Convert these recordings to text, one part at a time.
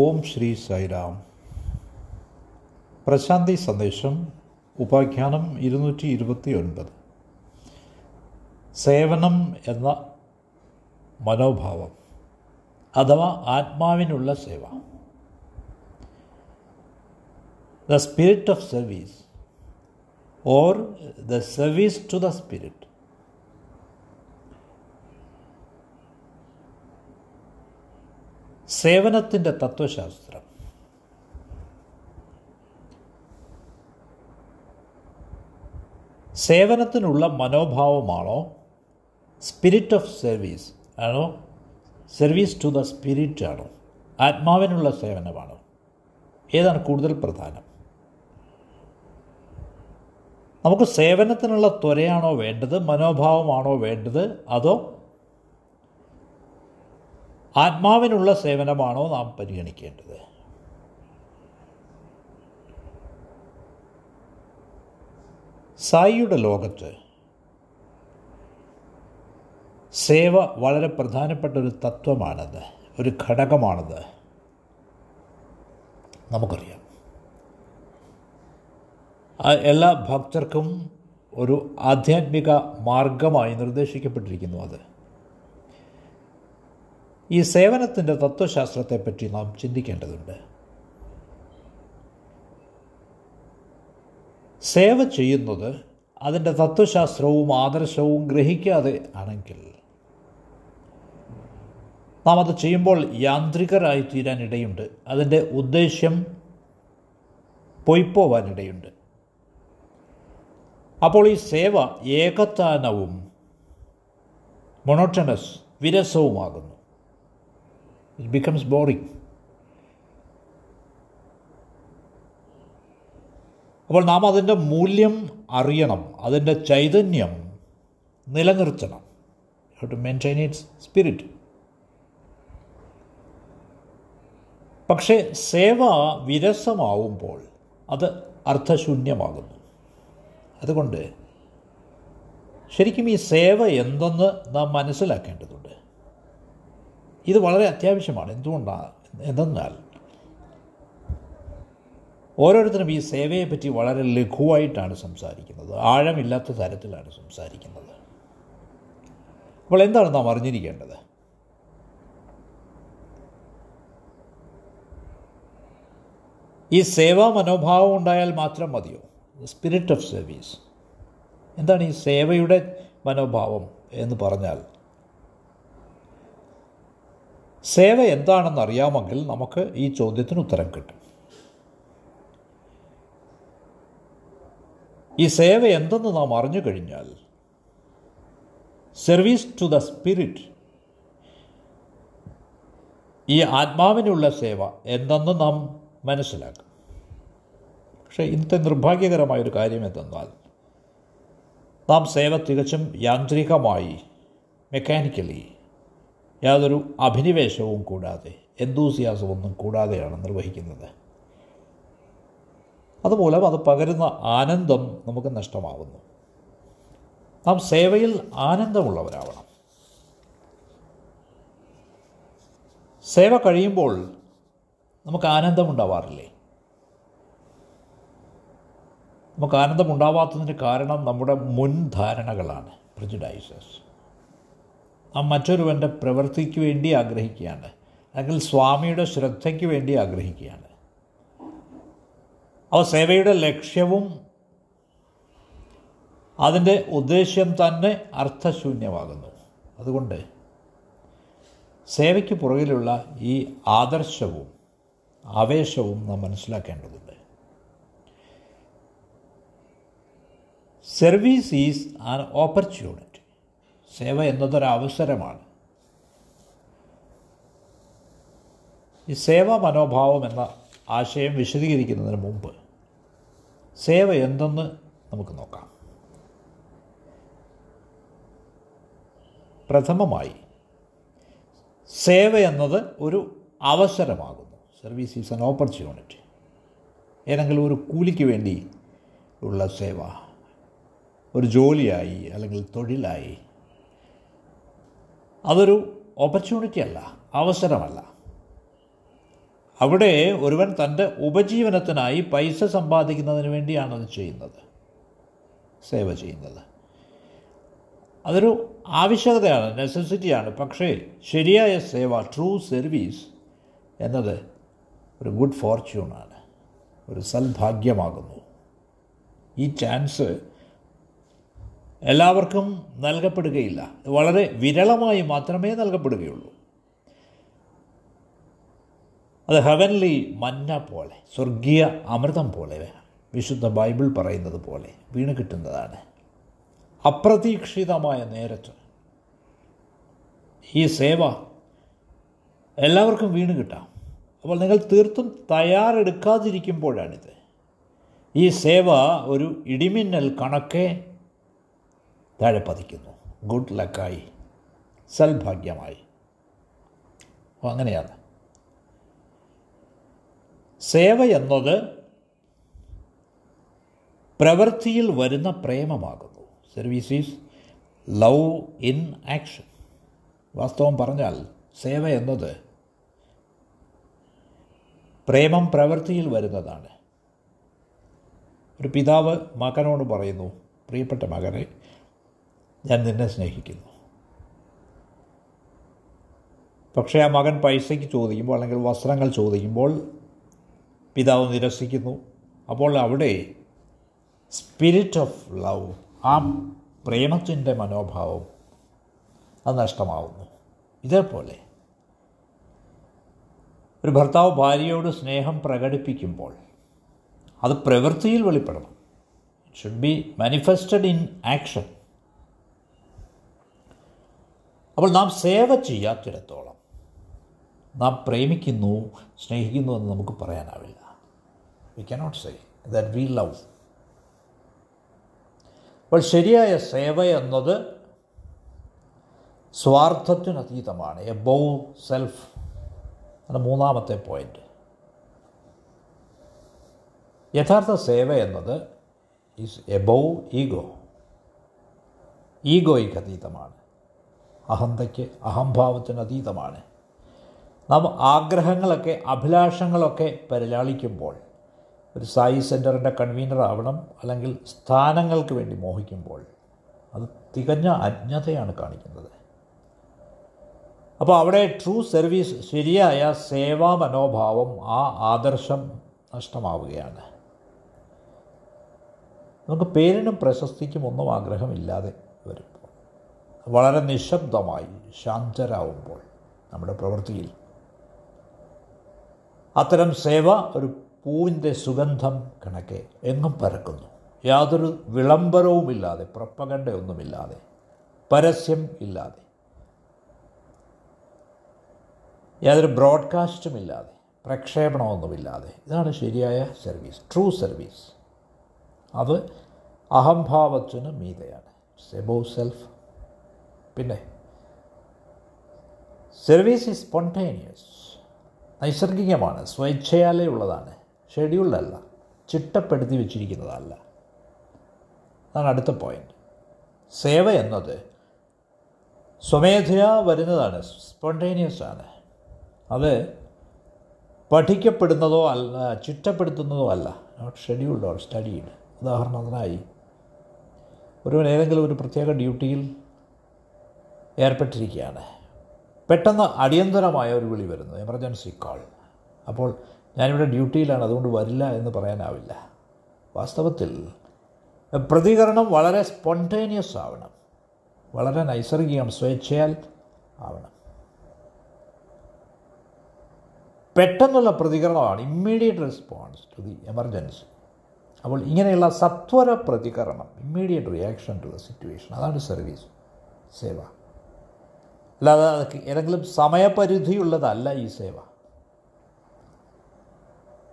ഓം ശ്രീ സൈറാം പ്രശാന്തി സന്ദേശം ഉപാഖ്യാനം ഇരുന്നൂറ്റി ഇരുപത്തി ഒൻപത് സേവനം എന്ന മനോഭാവം അഥവാ ആത്മാവിനുള്ള സേവ. The spirit of service or the service to the spirit. സേവനത്തിന്റെ തത്വശാസ്ത്രം. സേവനത്തിനുള്ള മനോഭാവമാണോ? സ്പിരിറ്റ് ഓഫ് സർവീസ് ആണോ? സർവീസ് ടു ദ സ്പിരിറ്റ് ആണോ? ആത്മാവിനുള്ള സേവനമാണോ? ഏതാണ് കൂടുതൽ പ്രധാനം? നമുക്ക് സേവനത്തിനുള്ള ത്വരയാണോ വേണ്ടത്? മനോഭാവമാണോ വേണ്ടത്? അതോ ആത്മാവിനുള്ള സേവനമാണോ നാം പരിഗണിക്കേണ്ടത്? സായിയുടെ ലോകത്ത് സേവ വളരെ പ്രധാനപ്പെട്ട ഒരു തത്വമാണത് ഒരു ഘടകമാണത്. നമുക്കറിയാം. എല്ലാ ഭക്തർക്കും ഒരു ആധ്യാത്മിക മാർഗമായി നിർദ്ദേശിക്കപ്പെട്ടിരിക്കുന്നു അത്. ഈ സേവനത്തിന്റെ തത്വശാസ്ത്രത്തെപ്പറ്റി നാം ചിന്തിക്കേണ്ടതുണ്ട്. സേവ ചെയ്യുന്നത് അതിന്റെ തത്വശാസ്ത്രവും ആദർശവും ഗ്രഹിക്കാതെ ആണെങ്കിൽ നാം അത് ചെയ്യുമ്പോൾ യാന്ത്രികരായി തീരാനിടയുണ്ട്. അതിന്റെ ഉദ്ദേശ്യം പൊയ്പോവാനിടയുണ്ട്. അപ്പോൾ ഈ സേവ ഏകത്താനവും മൊണോട്ടണസ് വിരസവുമാകുന്നു. It becomes boring. അപ്പോൾ നാം അതിന്റെ മൂല്യം അറിയണം അതിന്റെ ചൈതന്യം നിലനിർത്തണം. How to maintain its spirit പക്ഷേ സേവ വിരസമാവുമ്പോൾ അത് അർത്ഥശൂന്യമാകുന്നു. അതുകൊണ്ട് ശരിക്കും ഈ സേവ എന്തെന്ന് നാം മനസ്സിലാക്കേണ്ടതുണ്ട്. ഇത് വളരെ അത്യാവശ്യമാണ്. എന്തുകൊണ്ടാണ് എന്തെന്നാൽ ഓരോരുത്തരും ഈ സേവയെപ്പറ്റി വളരെ ലഘുവായിട്ടാണ് സംസാരിക്കുന്നത്. ആഴമില്ലാത്ത തരത്തിലാണ് സംസാരിക്കുന്നത്. അപ്പോൾ എന്താണ് നാം അറിഞ്ഞിരിക്കേണ്ടത്? ഈ സേവാ മനോഭാവം ഉണ്ടായാൽ മാത്രം മതിയോ? സ്പിരിറ്റ് ഓഫ് സർവീസ് എന്താണ് ഈ സേവയുടെ മനോഭാവം എന്ന് പറഞ്ഞാൽ സേവ എന്താണെന്ന് അറിയാമെങ്കിൽ നമുക്ക് ഈ ചോദ്യത്തിന് ഉത്തരം കിട്ടും. ഈ സേവ എന്തെന്ന് നാം അറിഞ്ഞു കഴിഞ്ഞാൽ സർവീസ് ടു ദ സ്പിരിറ്റ് ഈ ആത്മാവിനുള്ള സേവ എന്തെന്ന് നാം മനസ്സിലാക്കും. പക്ഷേ ഇന്നത്തെ നിർഭാഗ്യകരമായൊരു കാര്യം എന്തെന്നാൽ നാം സേവ തികച്ചും യാന്ത്രികമായി മെക്കാനിക്കലി യാതൊരു അഭിനിവേശവും കൂടാതെ എന്തൂസിയാസമൊന്നും കൂടാതെയാണ് നിർവഹിക്കുന്നത്. അതുമൂലം അത് പകരുന്ന ആനന്ദം നമുക്ക് നഷ്ടമാവുന്നു. നാം സേവയിൽ ആനന്ദമുള്ളവരാവണം. സേവ കഴിയുമ്പോൾ നമുക്ക് ആനന്ദമുണ്ടാവാറില്ലേ? നമുക്ക് ആനന്ദമുണ്ടാവാത്തതിന് കാരണം നമ്മുടെ മുൻധാരണകളാണ്. പ്രജുഡൈസസ് നാം മറ്റൊരുവന്റെ പ്രവൃത്തിക്ക് വേണ്ടി ആഗ്രഹിക്കുകയാണ്. അല്ലെങ്കിൽ സ്വാമിയുടെ ശ്രദ്ധയ്ക്ക് വേണ്ടി ആഗ്രഹിക്കുകയാണ്. അവ സേവയുടെ ലക്ഷ്യവും അതിന്റെ ഉദ്ദേശ്യം തന്നെ അർത്ഥശൂന്യമാകുന്നു. അതുകൊണ്ട് സേവയ്ക്ക് പുറകിലുള്ള ഈ ആദർശവും ആവേശവും നാം മനസ്സിലാക്കേണ്ടതുണ്ട്. സർവീസ് ഈസ് ആൻ ഓപ്പർച്യൂണിറ്റി സേവ എന്നതൊരവസരമാണ്. ഈ സേവാ മനോഭാവം എന്ന ആശയം വിശദീകരിക്കുന്നതിന് മുമ്പ് സേവ എന്തെന്ന് നമുക്ക് നോക്കാം. പ്രഥമമായി സേവ എന്നത് ഒരു അവസരമാകുന്നു. Service is an opportunity. ഏതെങ്കിലും ഒരു കൂലിക്ക് വേണ്ടി ഉള്ള സേവ ഒരു ജോലിയായി അല്ലെങ്കിൽ തൊഴിലായി അതൊരു ഓപ്പർച്യൂണിറ്റി അല്ല അവസരമല്ല. അവിടെ ഒരുവൻ തന്റെ ഉപജീവനത്തിനായി പൈസ സമ്പാദിക്കുന്നതിന് വേണ്ടിയാണ് അത് ചെയ്യുന്നത് സേവ ചെയ്യുന്നത്. അതൊരു ആവശ്യകതയാണ് നെസസിറ്റിയാണ് പക്ഷേ ശരിയായ സേവ ട്രൂ സർവീസ് എന്നത് ഒരു ഗുഡ് ഫോർച്യൂണാണ് ഒരു സൽഭാഗ്യമാകുന്നു. ഈ ചാൻസ് എല്ലാവർക്കും നൽകപ്പെടുകയില്ല. വളരെ വിരളമായി മാത്രമേ നൽകപ്പെടുകയുള്ളൂ. അത് ഹെവൻലി മന്ന പോലെ സ്വർഗീയ അമൃതം പോലെ വിശുദ്ധ ബൈബിൾ പറയുന്നത് പോലെ വീണ് കിട്ടുന്നതാണ്. അപ്രതീക്ഷിതമായ നേരത്ത് ഈ സേവ എല്ലാവർക്കും വീണ് കിട്ടാം. അപ്പോൾ നിങ്ങൾ തീർത്തും തയ്യാറെടുക്കാതിരിക്കുമ്പോഴാണിത്. ഈ സേവ ഒരു ഇടിമിന്നൽ കണക്കെ താഴെ പതിക്കുന്നു. ഗുഡ് ലക്കായി സൽഭാഗ്യമായി. അങ്ങനെയാണ്. സേവ എന്നത് പ്രവൃത്തിയിൽ വരുന്ന പ്രേമമാകുന്നു. Service is love in action വാസ്തവം പറഞ്ഞാൽ സേവ എന്നത് പ്രേമം പ്രവൃത്തിയിൽ വരുന്നതാണ്. ഒരു പിതാവ് മകനോട് പറയുന്നു പ്രിയപ്പെട്ട മകനെ ഞാൻ നിന്നെ സ്നേഹിക്കുന്നു. പക്ഷേ ആ മകൻ പൈസയ്ക്ക് ചോദിക്കുമ്പോൾ അല്ലെങ്കിൽ വസ്ത്രങ്ങൾ ചോദിക്കുമ്പോൾ പിതാവ് നിരസിക്കുന്നു. അപ്പോൾ അവിടെ സ്പിരിറ്റ് ഓഫ് ലവ് ആ പ്രേമത്തിന്റെ മനോഭാവം അത് നഷ്ടമാവുന്നു. ഇതേപോലെ ഒരു ഭർത്താവ് ഭാര്യയോട് സ്നേഹം പ്രകടിപ്പിക്കുമ്പോൾ അത് പ്രവൃത്തിയിൽ വെളിപ്പെടണം. It should be manifested in action അപ്പോൾ നാം സേവ ചെയ്യാത്തിടത്തോളം നാം പ്രേമിക്കുന്നു സ്നേഹിക്കുന്നു എന്ന് നമുക്ക് പറയാനാവില്ല. We cannot say that we love അപ്പോൾ ശരിയായ സേവ എന്നത് സ്വാർത്ഥത്തിനതീതമാണ് എബോവ് സെൽഫ് അത് മൂന്നാമത്തെ പോയിന്റ് യഥാർത്ഥ സേവ എന്നത് ഈസ് എബോവ് ഈഗോ ഈഗോയ്ക്ക് അതീതമാണ്. അഹന്തയ്ക്ക് അഹംഭാവത്തിന് അതീതമാണ്. നാം ആഗ്രഹങ്ങളൊക്കെ അഭിലാഷങ്ങളൊക്കെ പരിലാളിക്കുമ്പോൾ ഒരു സായി സെന്ററിന്റെ കൺവീനർ ആവണം അല്ലെങ്കിൽ സ്ഥാനങ്ങൾക്ക് വേണ്ടി മോഹിക്കുമ്പോൾ അത് തികഞ്ഞ അജ്ഞതയാണ് കാണിക്കുന്നത്. അപ്പോൾ അവിടെ ട്രൂ സർവീസ് ശരിയായ സേവാ മനോഭാവം ആ ആദർശം നഷ്ടമാവുകയാണ്. നമുക്ക് പേരിനും പ്രശസ്തിക്കും ഒന്നും ആഗ്രഹമില്ലാതെ വരുമ്പോൾ വളരെ നിശബ്ദമായി ശാന്തരാകുമ്പോൾ നമ്മുടെ പ്രവൃത്തിയിൽ അത്തരം സേവ ഒരു പൂവിന്റെ സുഗന്ധം കണക്കെ എങ്ങും പരക്കുന്നു. യാതൊരു വിളംബരവുമില്ലാതെ പ്രപ്പകണ്ടയൊന്നുമില്ലാതെ പരസ്യം ഇല്ലാതെ യാതൊരു ബ്രോഡ്കാസ്റ്റും ഇല്ലാതെ പ്രക്ഷേപണമൊന്നുമില്ലാതെ. ഇതാണ് ശരിയായ സർവീസ് ട്രൂ സർവീസ്. അത് അഹംഭാവത്തിന് മീതയാണ്. സെബോ സെൽഫ് പിന്നെ സർവീസ് ഈസ് സ്പോണ്ടേനിയസ് നൈസർഗികമാണ് സ്വേച്ഛയാലേ ഉള്ളതാണ് ഷെഡ്യൂൾഡല്ല ചിട്ടപ്പെടുത്തി വെച്ചിരിക്കുന്നതല്ല. അതാണ് അടുത്ത പോയിന്റ് സേവ എന്നത് സ്വമേധയാ വരുന്നതാണ് സ്പോണ്ടേനിയസ് ആണ്. അത് പഠിക്കപ്പെടുന്നതോ അല്ല ചിട്ടപ്പെടുത്തുന്നതോ അല്ല നോട്ട് ഷെഡ്യൂൾഡ് ഓർ സ്റ്റഡീഡ് ഉദാഹരണത്തിനായി ഒരു ഏതെങ്കിലും ഒരു പ്രത്യേക ഡ്യൂട്ടിയിൽ ഏർപ്പെട്ടിരിക്കുകയാണ്. പെട്ടെന്ന് അടിയന്തരമായ ഒരു വിളി വരുന്നു. എമർജൻസി കോൾ അപ്പോൾ ഞാനിവിടെ ഡ്യൂട്ടിയിലാണ് അതുകൊണ്ട് വരില്ല എന്ന് പറയാനാവില്ല. വാസ്തവത്തിൽ പ്രതികരണം വളരെ സ്പോണ്ടേനിയസ് ആവണം. വളരെ നൈസർഗികം സ്വേച്ഛയാൽ ആവണം. പെട്ടെന്നുള്ള പ്രതികരണമാണ് immediate response to the emergency അപ്പോൾ ഇങ്ങനെയുള്ള സത്വര പ്രതികരണം immediate reaction to the situation അതാണ് സർവീസ് സേവ. അല്ലാതെ ഏതെങ്കിലും സമയപരിധിയുള്ളതല്ല ഈ സേവ.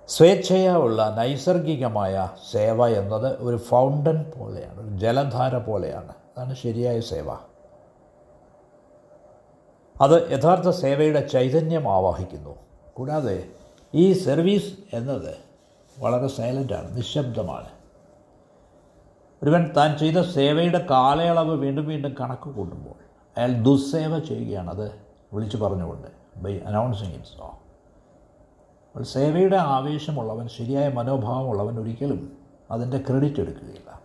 സ്വേച്ഛയാ ഉള്ള നൈസർഗികമായ സേവ എന്നത് ഒരു ഫൗണ്ടൻ പോലെയാണ് ഒരു ജലധാര പോലെയാണ്. അതാണ് ശരിയായ സേവ. അത് യഥാർത്ഥ സേവയുടെ ചൈതന്യം ആവാഹിക്കുന്നു. കൂടാതെ ഈ സർവീസ് എന്നത് വളരെ സൈലന്റാണ് നിശബ്ദമാണ്. ഒരുവൻ താൻ ചെയ്ത സേവയുടെ കാലയളവ് വീണ്ടും വീണ്ടും കണക്ക് കൂട്ടുമ്പോൾ അയാൾ ദുസ്സേവ ചെയ്യുകയാണ്. അത് വിളിച്ചു പറഞ്ഞുകൊണ്ട് ബൈ അനൗൺസിങ് ഇറ്റ് സോ അപ്പോൾ സേവയുടെ ആവേശമുള്ളവൻ ശരിയായ മനോഭാവമുള്ളവൻ ഒരിക്കലും അതിന്റെ ക്രെഡിറ്റ് എടുക്കുകയില്ല.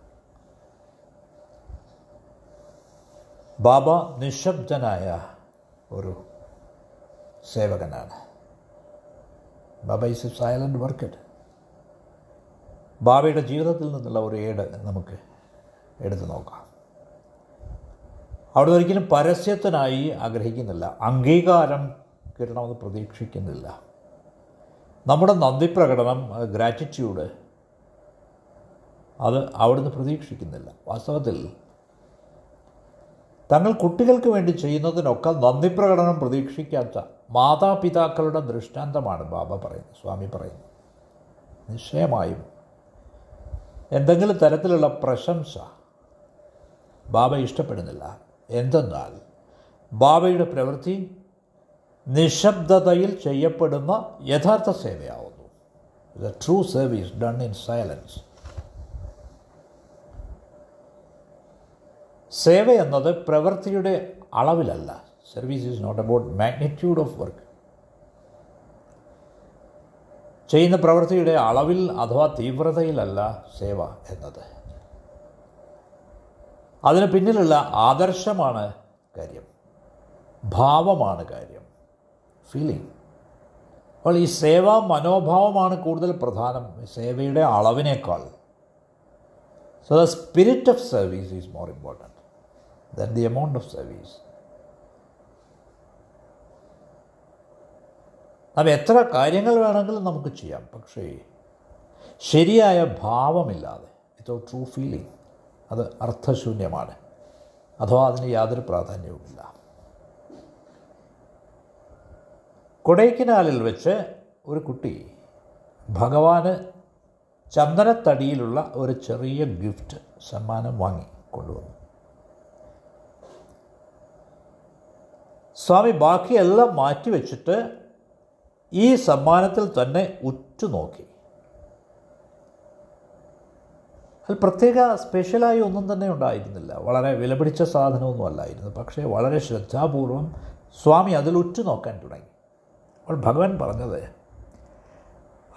ബാബ നിശബ്ദനായ ഒരു സേവകനാണ്. Baba is a silent worker ബാബയുടെ ജീവിതത്തിൽ നിന്നുള്ള ഒരു ഏട് നമുക്ക് എടുത്തു നോക്കാം. അവിടെ ഒരിക്കലും പരസ്യത്തിനായി ആഗ്രഹിക്കുന്നില്ല. അംഗീകാരം കിട്ടണമെന്ന് പ്രതീക്ഷിക്കുന്നില്ല. നമ്മുടെ നന്ദി പ്രകടനം ഗ്രാറ്റിറ്റ്യൂഡ് അത് അവിടുന്ന് പ്രതീക്ഷിക്കുന്നില്ല. വാസ്തവത്തിൽ തങ്ങൾ കുട്ടികൾക്ക് വേണ്ടി ചെയ്യുന്നതിനൊക്കെ നന്ദി പ്രകടനം പ്രതീക്ഷിക്കാത്ത മാതാപിതാക്കളുടെ ദൃഷ്ടാന്തമാണ് ബാബ പറയുന്നത് സ്വാമി പറയുന്നു നിശ്ചയമായും എന്തെങ്കിലും തരത്തിലുള്ള പ്രശംസ ബാബ ഇഷ്ടപ്പെടുന്നില്ല. എന്തെന്നാൽ ബാബയുടെ പ്രവൃത്തി നിശബ്ദതയിൽ ചെയ്യപ്പെടുന്ന യഥാർത്ഥ സേവയാവുന്നു. The true service done in silence സേവ എന്നത് പ്രവൃത്തിയുടെ അളവിലല്ല. Service is not about magnitude of work ചെയ്യുന്ന പ്രവൃത്തിയുടെ അളവിൽ അഥവാ തീവ്രതയിലല്ല സേവ എന്നത്. അതിന് പിന്നിലുള്ള ആദർശമാണ് കാര്യം. ഭാവമാണ് കാര്യം. ഫീലിംഗ് അപ്പോൾ ഈ സേവാ മനോഭാവമാണ് കൂടുതൽ പ്രധാനം. സേവയുടെ അളവിനേക്കാൾ. So the spirit of service is more important than the amount of service അപ്പം എത്ര കാര്യങ്ങൾ വേണമെങ്കിലും നമുക്ക് ചെയ്യാം. പക്ഷേ ശരിയായ ഭാവമില്ലാതെ വിത്തൗട്ട് ട്രൂ ഫീലിംഗ് അത് അർത്ഥശൂന്യമാണ്. അഥവാ അതിന് യാതൊരു പ്രാധാന്യവുമില്ല. കൊടൈക്കനാലിൽ വെച്ച് ഒരു കുട്ടി ഭഗവാന് ചന്ദനത്തടിയിലുള്ള ഒരു ചെറിയ ഗിഫ്റ്റ് സമ്മാനം വാങ്ങി കൊണ്ടുവന്നു. സ്വാമി ബാക്കിയെല്ലാം മാറ്റിവെച്ചിട്ട് ഈ സമ്മാനത്തിൽ തന്നെ ഉറ്റുനോക്കി. അതിൽ പ്രത്യേക സ്പെഷ്യലായി ഒന്നും തന്നെ ഉണ്ടായിരുന്നില്ല. വളരെ വിലപിടിച്ച സാധനമൊന്നും അല്ലായിരുന്നു. പക്ഷേ വളരെ ശ്രദ്ധാപൂർവം സ്വാമി അതിൽ ഉറ്റുനോക്കാൻ തുടങ്ങി. അപ്പോൾ ഭഗവാൻ പറഞ്ഞത്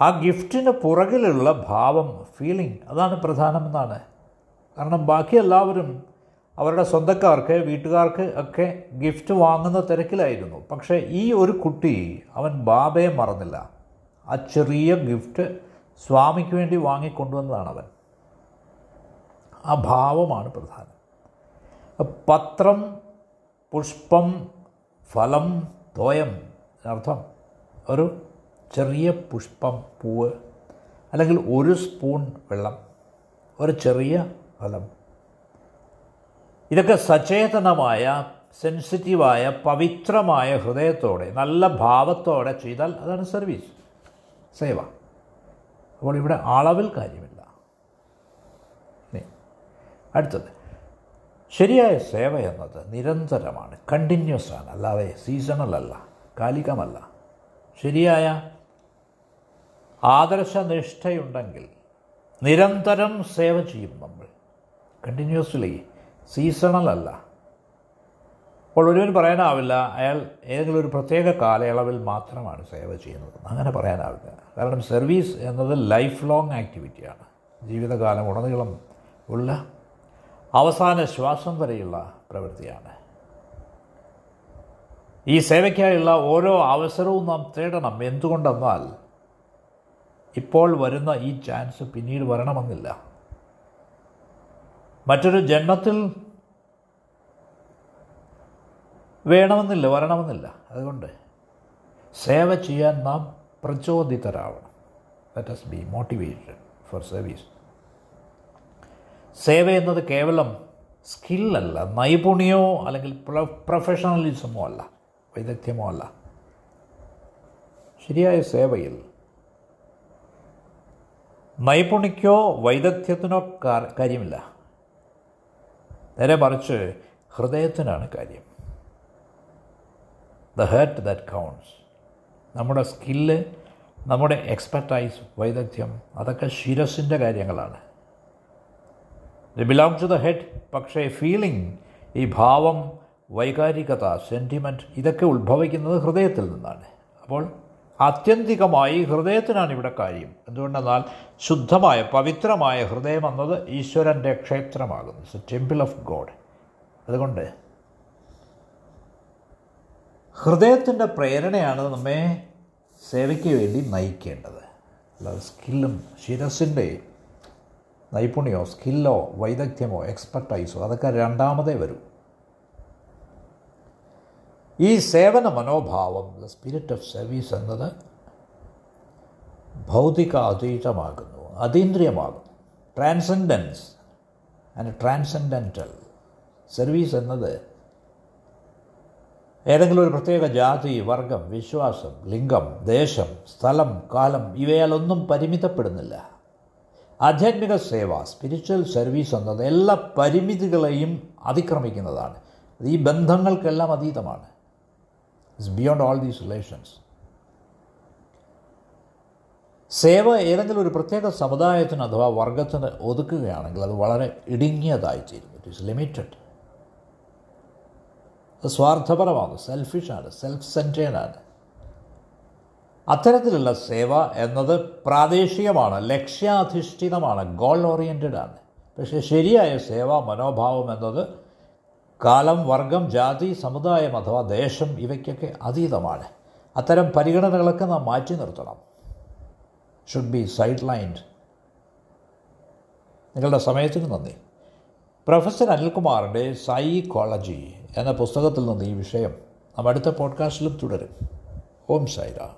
ആ ഗിഫ്റ്റിന് പുറകിലുള്ള ഭാവം ഫീലിംഗ് അതാണ് പ്രധാനമെന്നാണ്. കാരണം ബാക്കി എല്ലാവരും അവരുടെ സ്വന്തക്കാർക്ക് വീട്ടുകാർക്ക് ഒക്കെ ഗിഫ്റ്റ് വാങ്ങുന്ന തിരക്കിലായിരുന്നു. പക്ഷേ ഈ ഒരു കുട്ടി അവൻ ബാബയെ മറന്നില്ല. ആ ചെറിയ ഗിഫ്റ്റ് സ്വാമിക്ക് വേണ്ടി വാങ്ങിക്കൊണ്ടുവന്നതാണ് അവൻ ആ ഭാവമാണ് പ്രധാനം. പത്രം പുഷ്പം ഫലം തോയം അർത്ഥം ഒരു ചെറിയ പുഷ്പം പൂവ് അല്ലെങ്കിൽ ഒരു സ്പൂൺ വെള്ളം ഒരു ചെറിയ ഫലം. ഇതൊക്കെ സചേതനമായ സെൻസിറ്റീവായ പവിത്രമായ ഹൃദയത്തോടെ നല്ല ഭാവത്തോടെ ചെയ്താൽ അതാണ് സർവീസ്. സേവ. അപ്പോൾ ഇവിടെ അളവിൽ കാര്യമില്ല. അടുത്തത്. ശരിയായ സേവ എന്നത് നിരന്തരമാണ് കണ്ടിന്യൂസ് ആണ് അല്ലാതെ സീസണൽ അല്ല കാലികമല്ല. ശരിയായ ആദർശനിഷ്ഠയുണ്ടെങ്കിൽ നിരന്തരം സേവ ചെയ്യും നമ്മൾ. കണ്ടിന്യൂസ്ലി സീസണൽ അല്ല. അപ്പോൾ ഒരുവൻ പറയാനാവില്ല അയാൾ ഏതെങ്കിലും ഒരു പ്രത്യേക കാലയളവിൽ മാത്രമാണ് സേവ ചെയ്യുന്നത്. അങ്ങനെ പറയാനാവില്ല. കാരണം സർവീസ് എന്നത് ലൈഫ് ലോങ് ആക്ടിവിറ്റിയാണ് ജീവിതകാലം ഉടനീളം ഉള്ള അവസാന ശ്വാസം വരെയുള്ള പ്രവൃത്തിയാണ്. ഈ സേവയ്ക്കായുള്ള ഓരോ അവസരവും നാം തേടണം. എന്തുകൊണ്ടെന്നാൽ ഇപ്പോൾ വരുന്ന ഈ ചാൻസ് പിന്നീട് വരണമെന്നില്ല. മറ്റൊരു ജന്മത്തിൽ വേണമെന്നില്ല വരണമെന്നില്ല. അതുകൊണ്ട് സേവ ചെയ്യാൻ നാം പ്രചോദിതരാവണം. Let us be motivated for service സേവ എന്നത് കേവലം സ്കില്ലല്ല നൈപുണ്യമോ അല്ലെങ്കിൽ പ്രൊഫഷണലിസമോ അല്ല വൈദഗ്ധ്യമോ അല്ല. ശരിയായ സേവയിൽ നൈപുണിക്കോ വൈദഗ്ധ്യത്തിനോ കാര്യമില്ല. നേരെ മറിച്ച് ഹൃദയത്തിനാണ് കാര്യം. ദ ഹേർട്ട് ദാറ്റ് കൗണ്ട്സ് നമ്മുടെ സ്കില്ല് നമ്മുടെ എക്സ്പെർട്ടൈസ് വൈദഗ്ധ്യം അതൊക്കെ ശിരസിന്റെ കാര്യങ്ങളാണ്. ഇത് ബിലോങ് ടു ദ ഹെഡ് പക്ഷേ ഫീലിംഗ് ഈ ഭാവം വൈകാരികത സെന്റിമെന്റ് ഇതൊക്കെ ഉത്ഭവിക്കുന്നത് ഹൃദയത്തിൽ നിന്നാണ്. അപ്പോൾ ആത്യന്തികമായി ഹൃദയത്തിനാണ് ഇവിടെ കാര്യം. എന്തുകൊണ്ടെന്നാൽ ശുദ്ധമായ പവിത്രമായ ഹൃദയം എന്നത് ഈശ്വരന്റെ ക്ഷേത്രമാകുന്നു. It's a temple of God അതുകൊണ്ട് ഹൃദയത്തിന്റെ പ്രേരണയാണ് നമ്മെ സേവയ്ക്ക് വേണ്ടി നയിക്കേണ്ടത്. അല്ലാതെ സ്കില്ലും ശിരസിന്റെ നൈപുണ്യമോ സ്കില്ലോ വൈദഗ്ധ്യമോ എക്സ്പെർട്ടൈസോ അതൊക്കെ രണ്ടാമതേ വരും. ഈ സേവന മനോഭാവം ദ സ്പിരിറ്റ് ഓഫ് സർവീസ് എന്നത് ഭൗതിക അതീതമാകുന്നു അതീന്ദ്രിയമാകുന്നു. ട്രാൻസെൻഡൻസ് ആൻഡ് ട്രാൻസെൻഡന്റൽ സർവീസ് എന്നത് ഏതെങ്കിലും ഒരു പ്രത്യേക ജാതി വർഗം വിശ്വാസം ലിംഗം ദേശം സ്ഥലം കാലം ഇവയാലൊന്നും പരിമിതപ്പെടുന്നില്ല. ആധ്യാത്മിക സേവ സ്പിരിച്വൽ സർവീസ് എന്നത് എല്ലാ പരിമിതികളെയും അതിക്രമിക്കുന്നതാണ്. ഈ ബന്ധങ്ങൾക്കെല്ലാം അതീതമാണ്. It's beyond all these relations സേവ ഏതെങ്കിലും ഒരു പ്രത്യേക സമുദായത്തിന് അഥവാ വർഗത്തിന് ഒതുക്കുകയാണെങ്കിൽ അത് വളരെ ഇടുങ്ങിയതായി ഇടുങ്ങിയതായിത്തീരും ഇറ്റ് ഈസ് ലിമിറ്റഡ് അത് സ്വാർത്ഥപരമാണ് സെൽഫിഷാണ് സെൽഫ് സെന്റേഡാണ് അത്തരത്തിലുള്ള സേവ എന്നത് പ്രാദേശികമാണ് ലക്ഷ്യാധിഷ്ഠിതമാണ് ഗോൾ ഓറിയന്റഡ് ആണ്. പക്ഷേ ശരിയായ സേവാ മനോഭാവം എന്നത് കാലം വർഗം ജാതി സമുദായം അഥവാ ദേശം ഇവയ്ക്കൊക്കെ അതീതമാണ്. അത്തരം പരിഗണനകളൊക്കെ നാം മാറ്റി നിർത്തണം. ഷുഡ് ബി സൈഡ് ലൈൻഡ് നിങ്ങളുടെ സമയത്തിന് നന്ദി. പ്രൊഫസർ അനിൽകുമാറിന്റെ സൈക്കോളജി എന്ന പുസ്തകത്തിൽ നിന്ന് ഈ വിഷയം നാം അടുത്ത പോഡ്കാസ്റ്റിലും തുടരും. ഓം സൈറാം